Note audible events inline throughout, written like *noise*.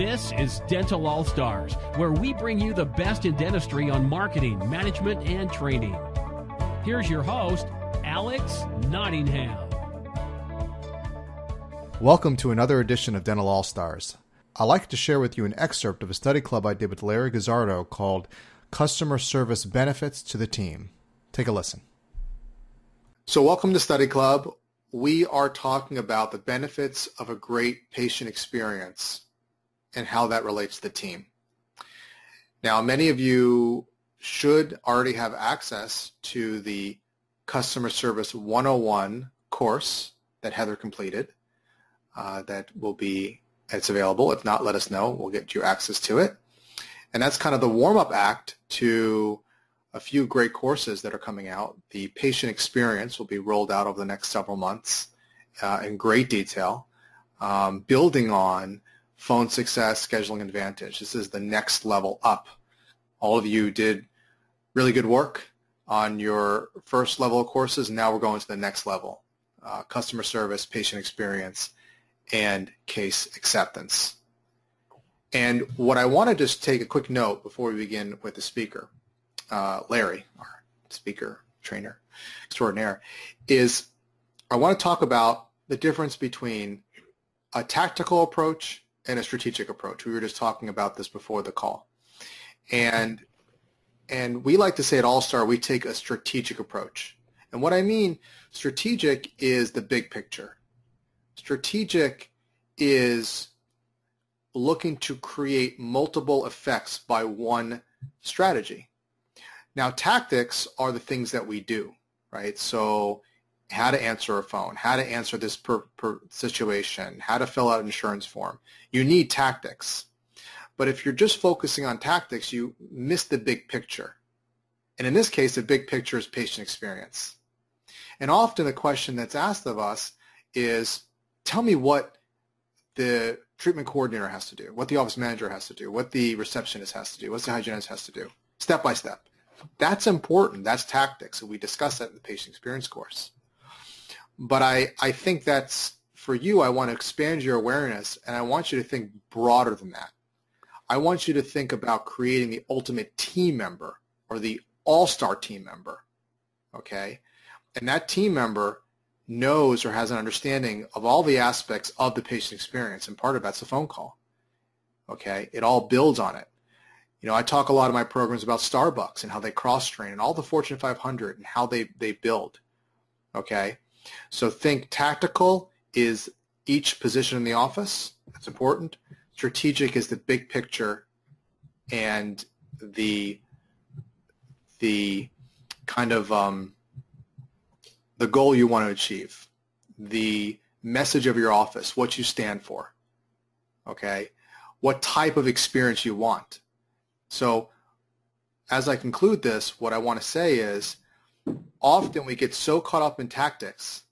This is Dental All Stars, where we bring you the best in dentistry on marketing, management, and training. Here's your host, Alex Nottingham. Welcome to another edition of Dental All Stars. I'd like to share with you an excerpt of a study club I did with Larry Guzzardo called Customer Service Benefits to the Team. Take a listen. So, welcome to Study Club. We are talking about the benefits of a great patient experience and how that relates to the team. Now, many of you should already have access to the Customer Service 101 course that Heather completed. Uh, that will be, it's available. If not, let us know. We'll get you access to it. And that's kind of the warm-up act to a few great courses that are coming out. The patient experience will be rolled out over the next several months uh, in great detail, um, building on phone success, scheduling advantage. This is the next level up. All of you did really good work on your first level of courses. Now we're going to the next level, uh, customer service, patient experience, and case acceptance. And what I want to just take a quick note before we begin with the speaker, uh, Larry, our speaker trainer extraordinaire, is I want to talk about the difference between a tactical approach and a strategic approach. We were just talking about this before the call. And and we like to say at All Star we take a strategic approach. And what I mean strategic is the big picture. Strategic is looking to create multiple effects by one strategy. Now tactics are the things that we do, right? So how to answer a phone, how to answer this per, per situation, how to fill out an insurance form. You need tactics. But if you're just focusing on tactics, you miss the big picture. And in this case, the big picture is patient experience. And often the question that's asked of us is, tell me what the treatment coordinator has to do, what the office manager has to do, what the receptionist has to do, what the hygienist has to do, step by step. That's important. That's tactics. And we discuss that in the patient experience course. But I, I think that's for you, I want to expand your awareness and I want you to think broader than that. I want you to think about creating the ultimate team member or the all-star team member. Okay. And that team member knows or has an understanding of all the aspects of the patient experience. And part of that's a phone call. Okay. It all builds on it. You know, I talk a lot of my programs about Starbucks and how they cross-train and all the Fortune 500 and how they, they build. Okay. So think tactical is each position in the office. That's important. Strategic is the big picture and the the kind of um, the goal you want to achieve, the message of your office, what you stand for, okay, what type of experience you want. So as I conclude this, what I want to say is often we get so caught up in tactics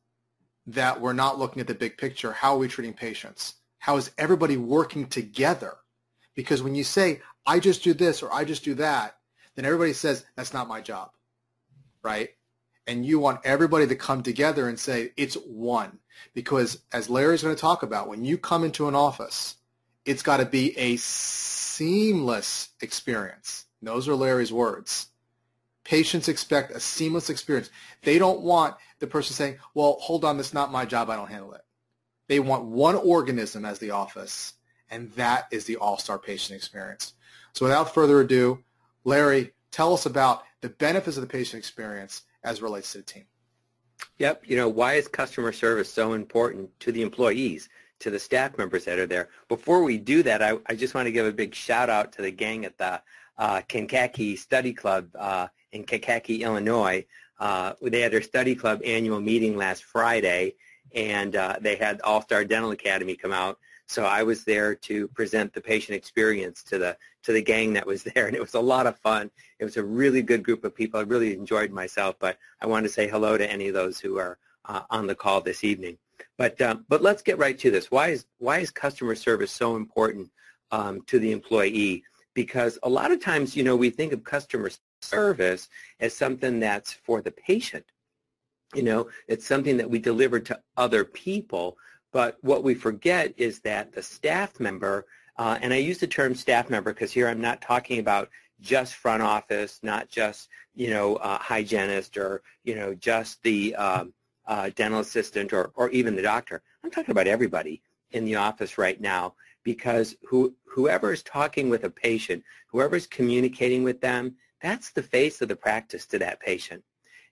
that we're not looking at the big picture. How are we treating patients? How is everybody working together? Because when you say, I just do this or I just do that, then everybody says, that's not my job, right? And you want everybody to come together and say, it's one. Because as Larry's going to talk about, when you come into an office, it's got to be a seamless experience. Those are Larry's words. Patients expect a seamless experience. They don't want the person saying, well, hold on, that's not my job. I don't handle it. They want one organism as the office, and that is the all-star patient experience. So without further ado, Larry, tell us about the benefits of the patient experience as relates to the team. Yep. You know, why is customer service so important to the employees, to the staff members that are there? Before we do that, I, I just want to give a big shout out to the gang at the uh, Kankakee Study Club. Uh, in Kankakee, Illinois. Uh, they had their study club annual meeting last Friday, and uh, they had All Star Dental Academy come out. So I was there to present the patient experience to the to the gang that was *laughs* there, and it was a lot of fun. It was a really good group of people. I really enjoyed myself. But I wanted to say hello to any of those who are uh, on the call this evening. But um, but let's get right to this. Why is why is customer service so important um, to the employee? Because a lot of times, you know, we think of customer service as something that's for the patient. You know, it's something that we deliver to other people. But what we forget is that the staff member Uh, and I use the term staff member because here I'm not talking about just front office, not just you know uh, hygienist or you know just the um, uh, dental assistant or or even the doctor. I'm talking about everybody in the office right now because who whoever is talking with a patient, whoever is communicating with them, that's the face of the practice to that patient.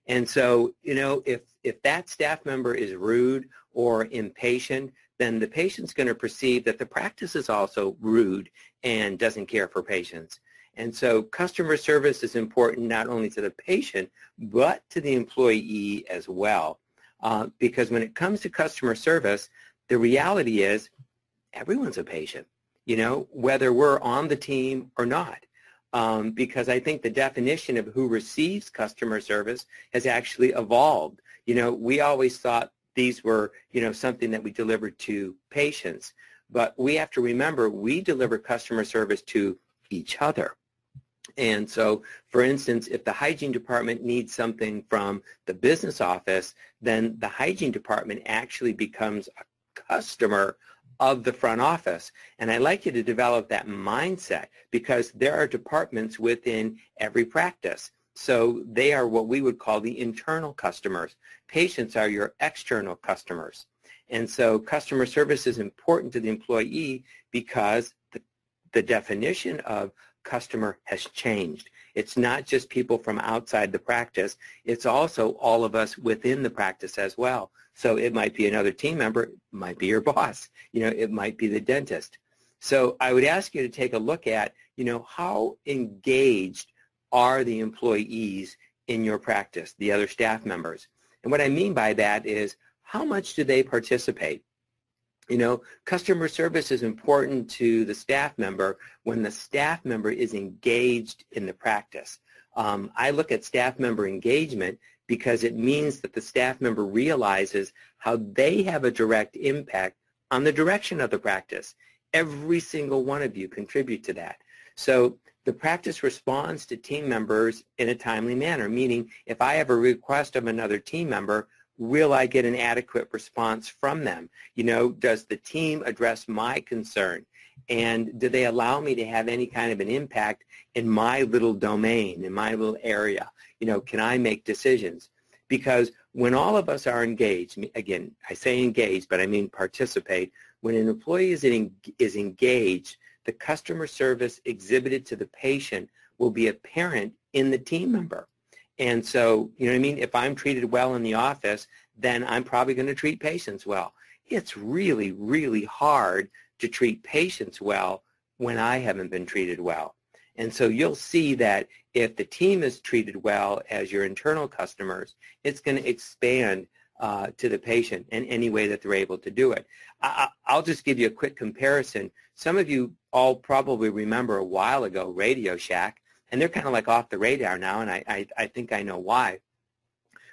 And so, you know, if if that staff member is rude or impatient, then the patient's going to perceive that the practice is also rude and doesn't care for patients. And so customer service is important not only to the patient, but to the employee as well. Uh, because when it comes to customer service, the reality is everyone's a patient, you know, whether we're on the team or not. Um, because I think the definition of who receives customer service has actually evolved. You know, we always thought these were, you know, something that we delivered to patients. But we have to remember we deliver customer service to each other. And so, for instance, if the hygiene department needs something from the business office, then the hygiene department actually becomes a customer of the front office. And I'd like you to develop that mindset because there are departments within every practice. So they are what we would call the internal customers. Patients are your external customers. And so customer service is important to the employee because the, the definition of customer has changed. It's not just people from outside the practice. It's also all of us within the practice as well. So it might be another team member, it might be your *laughs* boss, you know, it might be the dentist. So I would ask you to take a look at, you know, how engaged are the employees in your practice, the other staff members. And what I mean by that is how much do they participate? You know, customer service is important to the staff member when the staff member is engaged in the practice. Um, I look at staff member engagement because it means that the staff member realizes how they have a direct impact on the direction of the practice. Every single one of you contribute to that. So the practice responds to team members in a timely manner, meaning if I have a request of another team member, will I get an adequate response from them? You know, does the team address my concern? And do they allow me to have any kind of an impact in my little domain, in my little area? You know, can I make decisions? Because when all of us are engaged, again, I say engaged, but I mean participate, when an employee is, in, is engaged, the customer service exhibited to the patient will be apparent in the team member. And so, you know what I mean? If I'm treated well in the office, then I'm probably going to treat patients well. It's really, really hard to treat patients well when I haven't been treated well. And so you'll see that if the team is treated well as your internal customers, it's going to expand uh, to the patient in any way that they're able to do it. I, will just give you a quick comparison. Some of you all probably remember a while ago Radio Shack, and they're kind of like off the radar now, and I, I, I think I know why.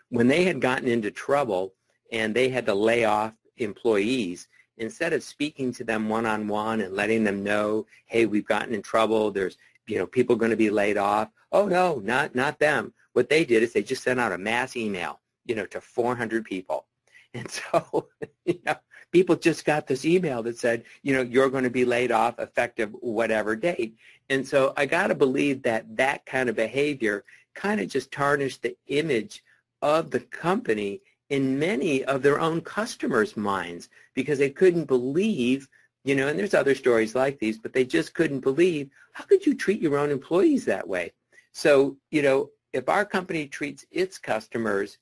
When they had gotten into trouble and they had to lay off employees, instead of speaking to them one-on-one and letting them know, hey, we've gotten in trouble, there's you know people going to be laid off. Oh no, not not them. What they did is they just sent out a mass email, you know, to 400 people. *laughs* And so, *laughs* you know, people just got this email that said, you know, you're going to be laid off effective whatever date. And so I got to believe that that kind of behavior kind of just tarnished the image of the company in many of their own customers' minds because they couldn't believe, you know, and there's other stories like these, but they just couldn't believe, how could you treat your own employees that way? So, you know, if our company treats its customers,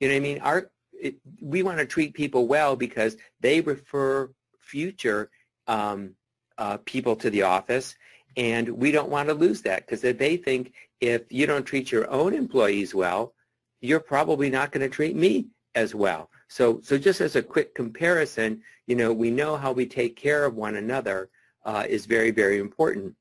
you know I mean, our it, we want to treat people well because they refer future um, uh, people to the office, and we don't want to lose that because they think if you don't treat your own employees well, you're probably not going to treat me as well. So, so just as a quick comparison, you know, we know how we take care of one another uh, is very, very important.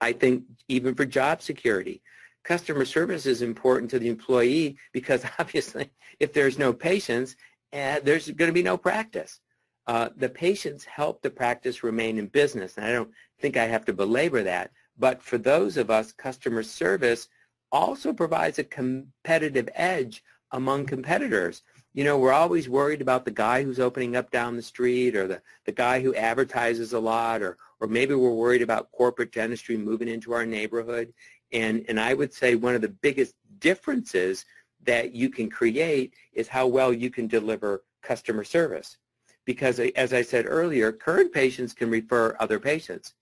I think even for job security, customer service is important to the employee because *laughs* obviously if there's no patients, uh, there's going to be no practice. Uh, the patients help the practice remain in business, and I don't think I have to belabor that. But for those of us, customer service also provides a competitive edge among competitors. You know, we're always worried about the guy who's opening up down the street or the, the guy who advertises a lot or, or maybe we're worried about corporate dentistry moving into our neighborhood. And, and I would say one of the biggest differences that you can create is how well you can deliver customer service. Because as I said earlier, current patients can refer other patients.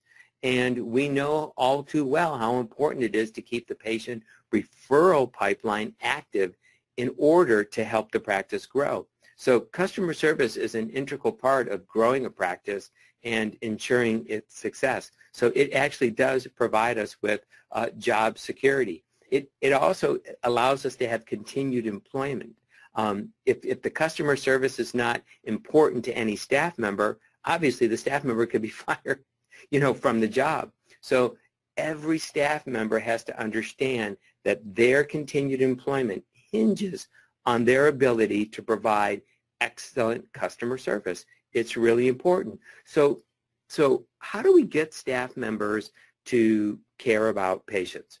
And we know all too well how important it is to keep the patient referral pipeline active in order to help the practice grow. So customer service is an integral part of growing a practice and ensuring its success. So it actually does provide us with uh, job security. It, it also allows us to have continued employment. Um, if, if the customer service is not important to any staff member, obviously the staff member could be *laughs* fired, you know, from the job. So every staff member has to understand that their continued employment hinges on their ability to provide excellent customer service. It's really important. So, so how do we get staff members to care about patients?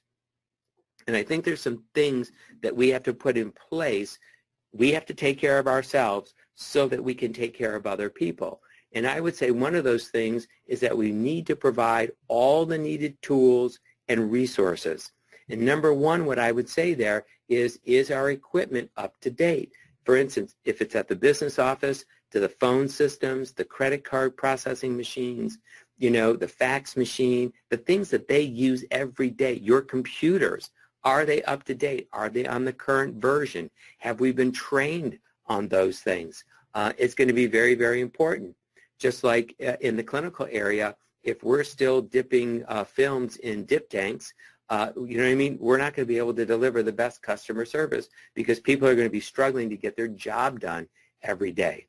And I think there's some things that we have to put in place. We have to take care of ourselves so that we can take care of other people. And I would say one of those things is that we need to provide all the needed tools and resources. And number one, what I would say there is, is our equipment up to date? For instance, if it's at the business office, to the phone systems, the credit card processing machines, you know, the fax machine, the things that they use every day, your computers, are they up to date? Are they on the current version? Have we been trained on those things? Uh, it's going to be very, very important. Just like uh, in the clinical area, if we're still dipping uh, films in dip tanks, uh, you know what I mean? We're not going to be able to deliver the best customer service because people are going to be struggling to get their job done every day.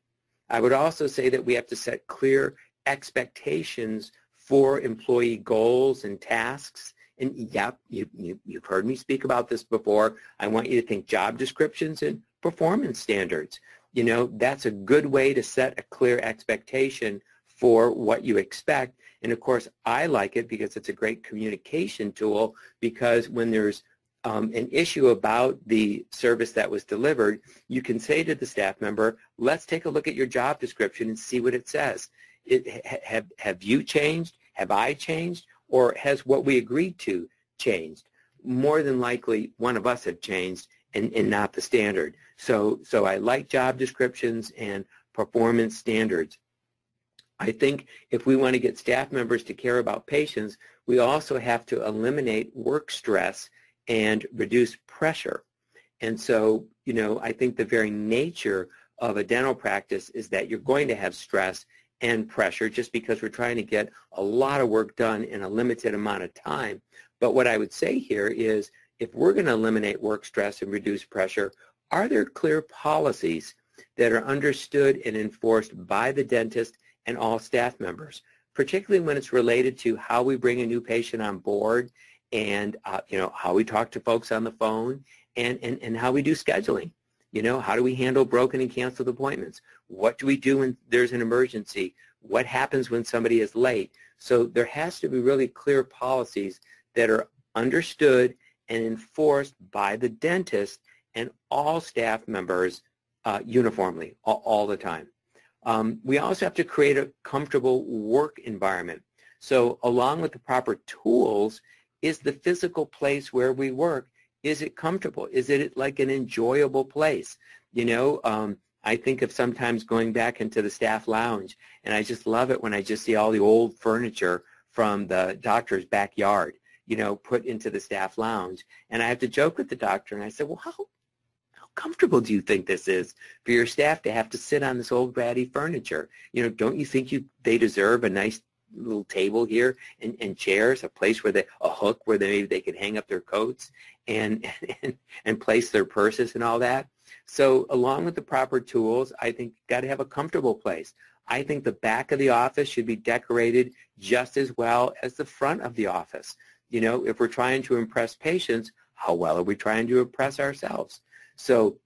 I would also say that we have to set clear expectations for employee goals and tasks. And yep, you, you, you've heard me speak about this before. I want you to think job descriptions and performance standards. You know, that's a good way to set a clear expectation for what you expect and of course, I like it because it's a great communication tool because when there's um, an issue about the service that was delivered, you can say to the staff member, let's take a look at your job description and see what it says. It, have, have you changed? Have I changed? Or has what we agreed to changed? More than likely, one of us have changed and, and not the standard. So, so I like job descriptions and performance standards. I think if we want to get staff members to care about patients, we also have to eliminate work stress and reduce pressure. And so, you know, I think the very nature of a dental practice is that you're going to have stress and pressure just because we're trying to get a lot of work done in a limited amount of time. But what I would say here is if we're going to eliminate work stress and reduce pressure, are there clear policies that are understood and enforced by the dentist and all staff members, particularly when it's related to how we bring a new patient on board and, uh, you know, how we talk to folks on the phone and, and, and how we do scheduling. You know, how do we handle broken and canceled appointments? What do we do when there's an emergency? What happens when somebody is late? So there has to be really clear policies that are understood and enforced by the dentist and all staff members uh, uniformly all, all, the time. Um, we also have to create a comfortable work environment. So along with the proper tools, is the physical place where we work, is it comfortable? Is it like an enjoyable place? You know, um, I think of sometimes going back into the staff lounge, and I just love it when I just see all the old furniture from the doctor's backyard, you know, put into the staff lounge. And I have to joke with the doctor, and I said, well, how, comfortable do you think this is for your staff to have to sit on this old ratty furniture? You know, don't you think you they deserve a nice little table here and, and chairs, a place where they a hook where they maybe they could hang up their coats and, *laughs* and and place their purses and all that. So along with the proper tools, I think you've got to have a comfortable place. I think the back of the office should be decorated just as well as the front of the office. You know, if we're trying to impress patients, how well are we trying to impress ourselves? So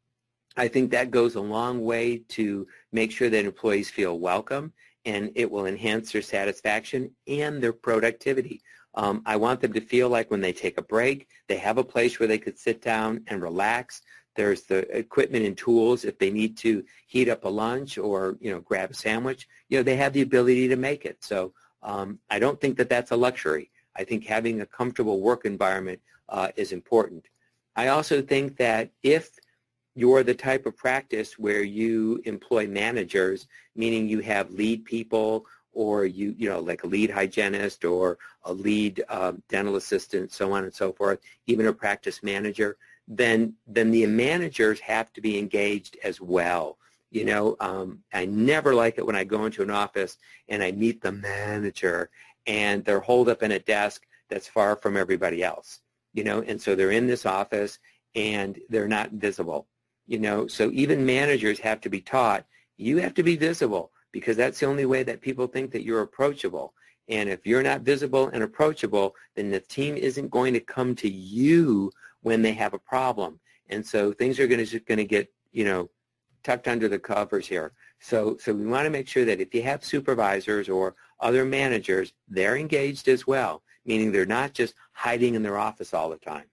I think that goes a long way to make sure that employees feel welcome and it will enhance their satisfaction and their productivity. Um, I want them to feel like when they take a break, they have a place where they could sit down and relax. There's the equipment and tools if they need to heat up a lunch or you know grab a sandwich. You know they have the ability to make it. So um, I don't think that that's a luxury. I think having a comfortable work environment uh, is important. I also think that if you're the type of practice where you employ managers, meaning you have lead people or you, you know, like a lead hygienist or a lead uh, dental assistant, so on and so forth, even a practice manager, then then the managers have to be engaged as well. You know, um, I never like it when I go into an office and I meet the manager and they're holed up in a desk that's far from everybody else. You know, and so they're in this office and they're not visible. You know, so even managers have to be taught you have to be visible because that's the only way that people think that you're approachable. And if you're not visible and approachable, then the team isn't going to come to you when they have a problem. And so things are going to going to get, you know, tucked under the covers here. So so we want to make sure that if you have supervisors or other managers, they're engaged as well, meaning they're not just hiding in their office all the time.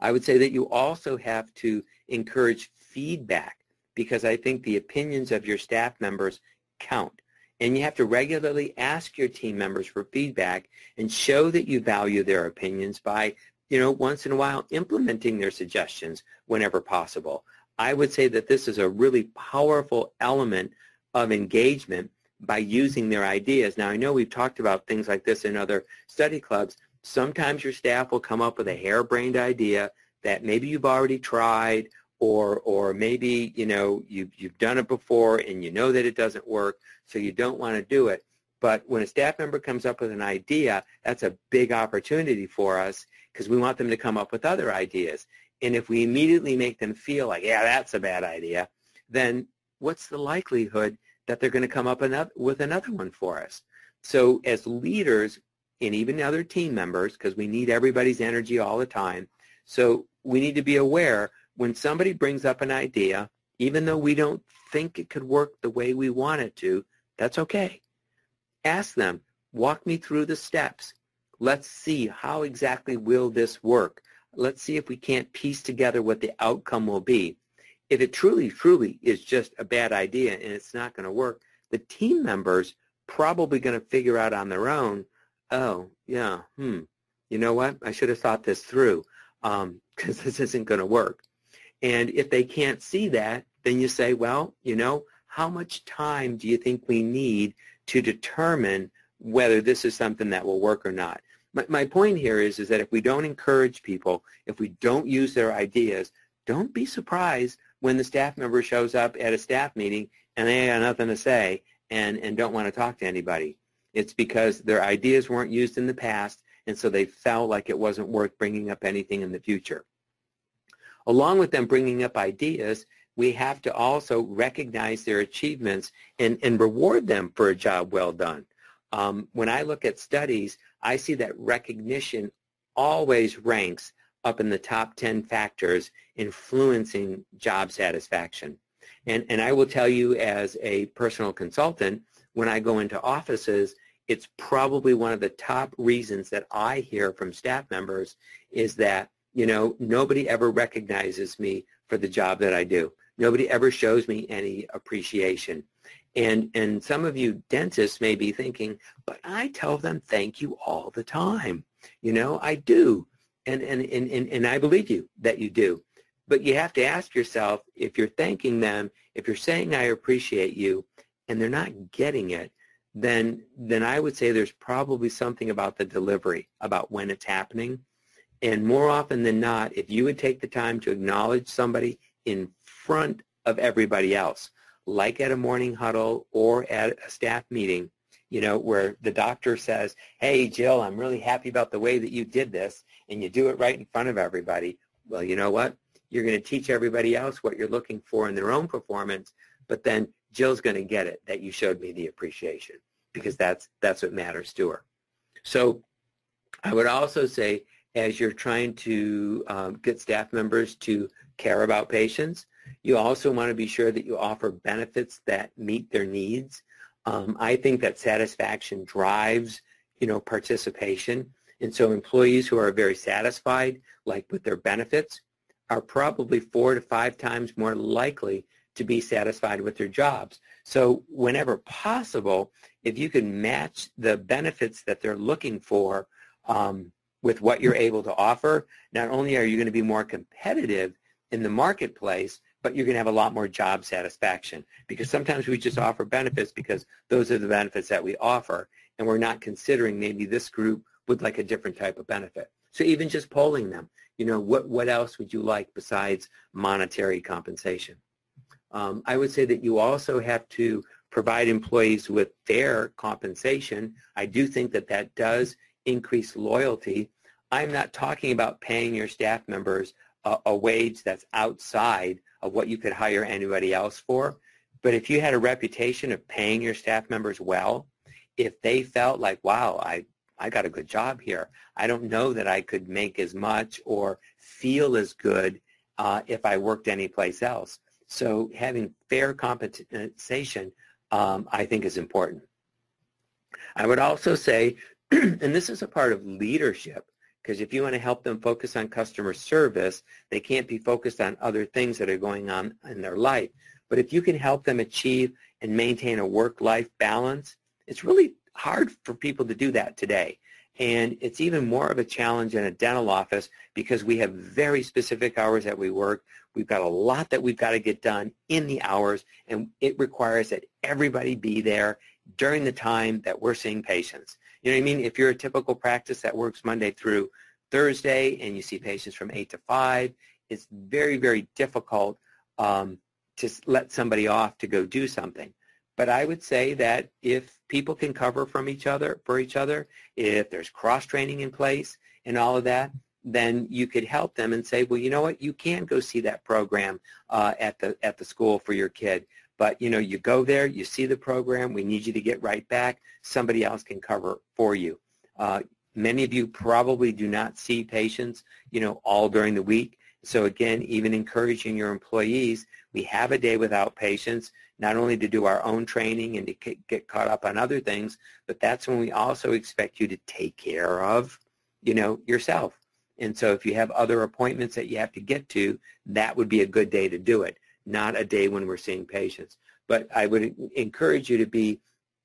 I would say that you also have to encourage feedback because I think the opinions of your staff members count. And you have to regularly ask your team members for feedback and show that you value their opinions by, you know, once in a while implementing their suggestions whenever possible. I would say that this is a really powerful element of engagement by using their ideas. Now, I know we've talked about things like this in other study clubs. Sometimes your staff will come up with a harebrained idea that maybe you've already tried or or maybe you know you've you've done it before and you know that it doesn't work, so you don't want to do it. But when a staff member comes up with an idea, that's a big opportunity for us because we want them to come up with other ideas. And if we immediately make them feel like, yeah, that's a bad idea, then what's the likelihood that they're going to come up with another one for us? So as leaders and even other team members, because we need everybody's energy all the time, so we need to be aware when somebody brings up an idea, even though we don't think it could work the way we want it to, that's okay. Ask them, walk me through the steps. Let's see how exactly will this work. Let's see if we can't piece together what the outcome will be. If it truly, truly is just a bad idea and it's not going to work, the team members probably going to figure out on their own, oh, yeah, hmm, you know what? I should have thought this through because um, *laughs* this isn't going to work. And if they can't see that, then you say, well, you know, how much time do you think we need to determine whether this is something that will work or not? My, my point here is, is that if we don't encourage people, if we don't use their ideas, don't be surprised when the staff member shows up at a staff meeting and they have nothing to say and, and don't want to talk to anybody. It's because their ideas weren't used in the past and so they felt like it wasn't worth bringing up anything in the future. Along with them bringing up ideas, we have to also recognize their achievements and, and reward them for a job well done. Um, when I look at studies, I see that recognition always ranks up in the top 10 factors influencing job satisfaction. And, and I will tell you as a personal consultant, when I go into offices, it's probably one of the top reasons that I hear from staff members is that you know, nobody ever recognizes me for the job that I do. Nobody ever shows me any appreciation. And and some of you dentists may be thinking, but I tell them thank you all the time. You know, I do. And and and and, and I believe you that you do. But you have to ask yourself if you're thanking them, if you're saying I appreciate you and they're not getting it, then then I would say there's probably something about the delivery, about when it's happening and more often than not, if you would take the time to acknowledge somebody in front of everybody else, like at a morning huddle or at a staff meeting, you know, where the doctor says, hey, Jill, I'm really happy about the way that you did this, and you do it right in front of everybody. Well, you know what? You're going to teach everybody else what you're looking for in their own performance, but then Jill's going to get it that you showed me the appreciation because that's that's what matters to her. So I would also say as you're trying to um, get staff members to care about patients. You also want to be sure that you offer benefits that meet their needs. Um, I think that satisfaction drives, you know, participation. And so employees who are very satisfied, like with their benefits, are probably four to five times more likely to be satisfied with their jobs. So whenever possible, if you can match the benefits that they're looking for um, with what you're able to offer, not only are you going to be more competitive in the marketplace, but you're going to have a lot more job satisfaction because sometimes we just offer benefits because those are the benefits that we offer and we're not considering maybe this group would like a different type of benefit. So even just polling them, you know, what, what else would you like besides monetary compensation? Um, I would say that you also have to provide employees with fair compensation. I do think that that does increase loyalty. I'm not talking about paying your staff members a, a wage that's outside of what you could hire anybody else for. But if you had a reputation of paying your staff members well, if they felt like, wow, I, I got a good job here, I don't know that I could make as much or feel as good uh, if I worked anyplace else. So having fair compensation, um, I think, is important. I would also say, *clears throat* and this is a part of leadership, because if you want to help them focus on customer service, they can't be focused on other things that are going on in their life. But if you can help them achieve and maintain a work-life balance, it's really hard for people to do that today. And it's even more of a challenge in a dental office because we have very specific hours that we work. We've got a lot that we've got to get done in the hours, and it requires that everybody be there during the time that we're seeing patients. You know what I mean? If you're a typical practice that works Monday through Thursday and you see patients from 8 to 5, it's very, very difficult um, to let somebody off to go do something. But I would say that if people can cover from each other for each other, if there's cross training in place and all of that, then you could help them and say, well, you know what, you can go see that program uh, at the at the school for your kid. But, you know, you go there, you see the program, we need you to get right back. Somebody else can cover for you. Uh, many of you probably do not see patients, you know, all during the week. So again, even encouraging your employees, we have a day without patients, not only to do our own training and to get caught up on other things, but that's when we also expect you to take care of, you know, yourself. And so if you have other appointments that you have to get to, that would be a good day to do it not a day when we're seeing patients. But I would encourage you to be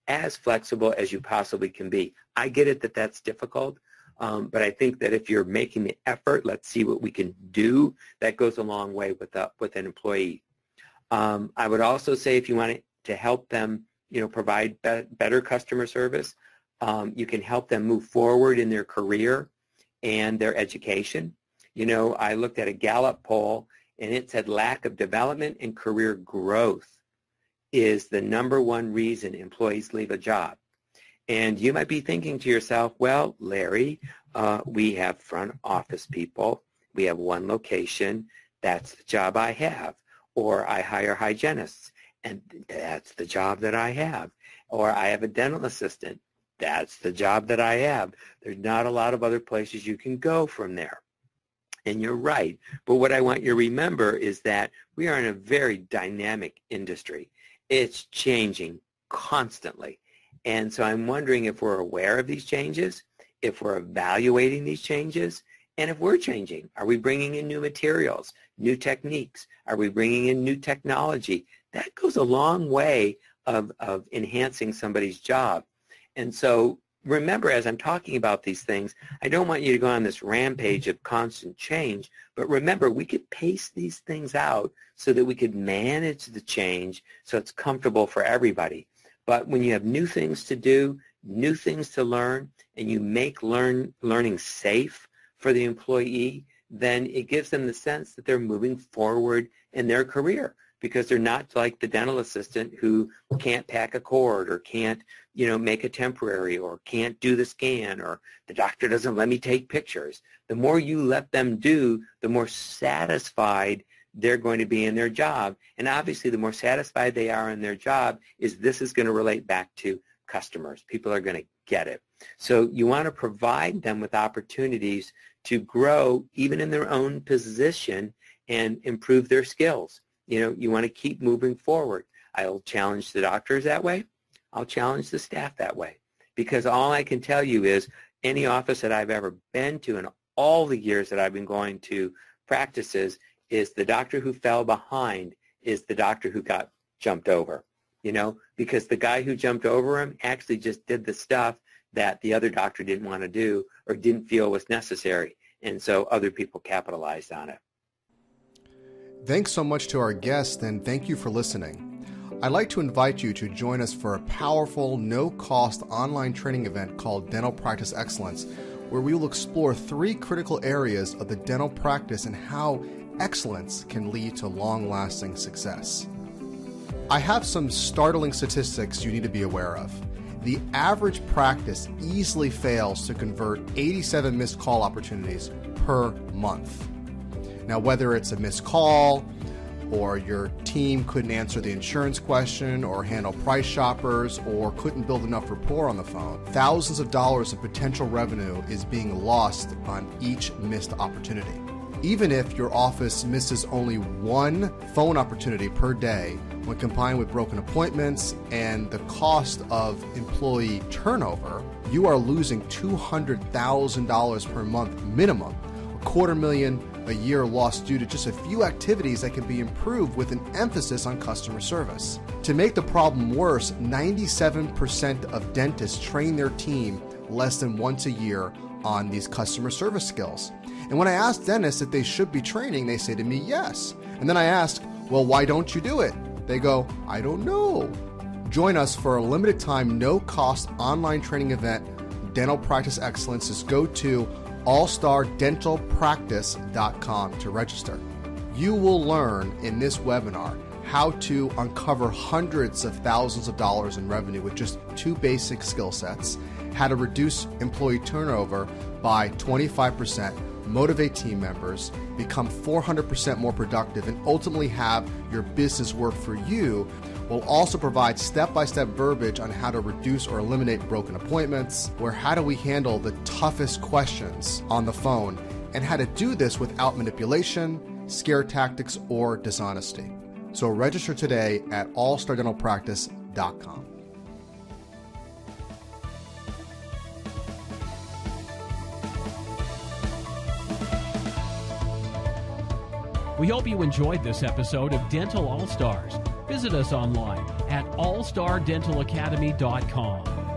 as flexible as you possibly can be. I get it that that's difficult, um, but I think that if you're making the effort, let's see what we can do, that goes a long way with, a, with an employee. Um, I would also say if you want to help them, you know, provide be- better customer service, um, you can help them move forward in their career and their education. You know, I looked at a Gallup poll and it said lack of development and career growth is the number one reason employees leave a job. And you might be thinking to yourself, well, Larry, uh, we have front office people. We have one location. That's the job I have. Or I hire hygienists, and that's the job that I have. Or I have a dental assistant. That's the job that I have. There's not a lot of other places you can go from there and you're right. But what I want you to remember is that we are in a very dynamic industry. It's changing constantly. And so I'm wondering if we're aware of these changes, if we're evaluating these changes, and if we're changing. Are we bringing in new materials, new techniques? Are we bringing in new technology? That goes a long way of, of enhancing somebody's job. And so remember, as I'm talking about these things, I don't want you to go on this rampage of constant change, but remember, we could pace these things out so that we could manage the change so it's comfortable for everybody. But when you have new things to do, new things to learn, and you make learn, learning safe for the employee, then it gives them the sense that they're moving forward in their career because they're not like the dental assistant who can't pack a cord or can't, you know, make a temporary or can't do the scan or the doctor doesn't let me take pictures. The more you let them do, the more satisfied they're going to be in their job. And obviously the more satisfied they are in their job is this is going to relate back to customers. People are going to get it. So you want to provide them with opportunities to grow even in their own position and improve their skills. You know, you want to keep moving forward. I'll challenge the doctors that way. I'll challenge the staff that way. Because all I can tell you is any office that I've ever been to in all the years that I've been going to practices, is the doctor who fell behind is the doctor who got jumped over, you know, because the guy who jumped over him actually just did the stuff that the other doctor didn't want to do or didn't feel was necessary. And so other people capitalized on it. Thanks so much to our guest and thank you for listening. I'd like to invite you to join us for a powerful, no cost online training event called Dental Practice Excellence, where we will explore three critical areas of the dental practice and how excellence can lead to long lasting success. I have some startling statistics you need to be aware of. The average practice easily fails to convert 87 missed call opportunities per month. Now, whether it's a missed call, or your team couldn't answer the insurance question, or handle price shoppers, or couldn't build enough rapport on the phone, thousands of dollars of potential revenue is being lost on each missed opportunity. Even if your office misses only one phone opportunity per day, when combined with broken appointments and the cost of employee turnover, you are losing $200,000 per month minimum, a quarter million a year lost due to just a few activities that can be improved with an emphasis on customer service. To make the problem worse, 97% of dentists train their team less than once a year on these customer service skills. And when I ask dentists if they should be training, they say to me, yes. And then I ask, well, why don't you do it? They go, I don't know. Join us for a limited time, no cost online training event, Dental Practice Excellence. Just go to allstardentalpractice.com to register. You will learn in this webinar how to uncover hundreds of thousands of dollars in revenue with just two basic skill sets, how to reduce employee turnover by 25%, motivate team members, become 400% more productive, and ultimately have your business work for you. We'll also provide step by step verbiage on how to reduce or eliminate broken appointments, where how do we handle the toughest questions on the phone, and how to do this without manipulation, scare tactics, or dishonesty. So register today at allstardentalpractice.com. We hope you enjoyed this episode of Dental All Stars. Visit us online at allstardentalacademy.com.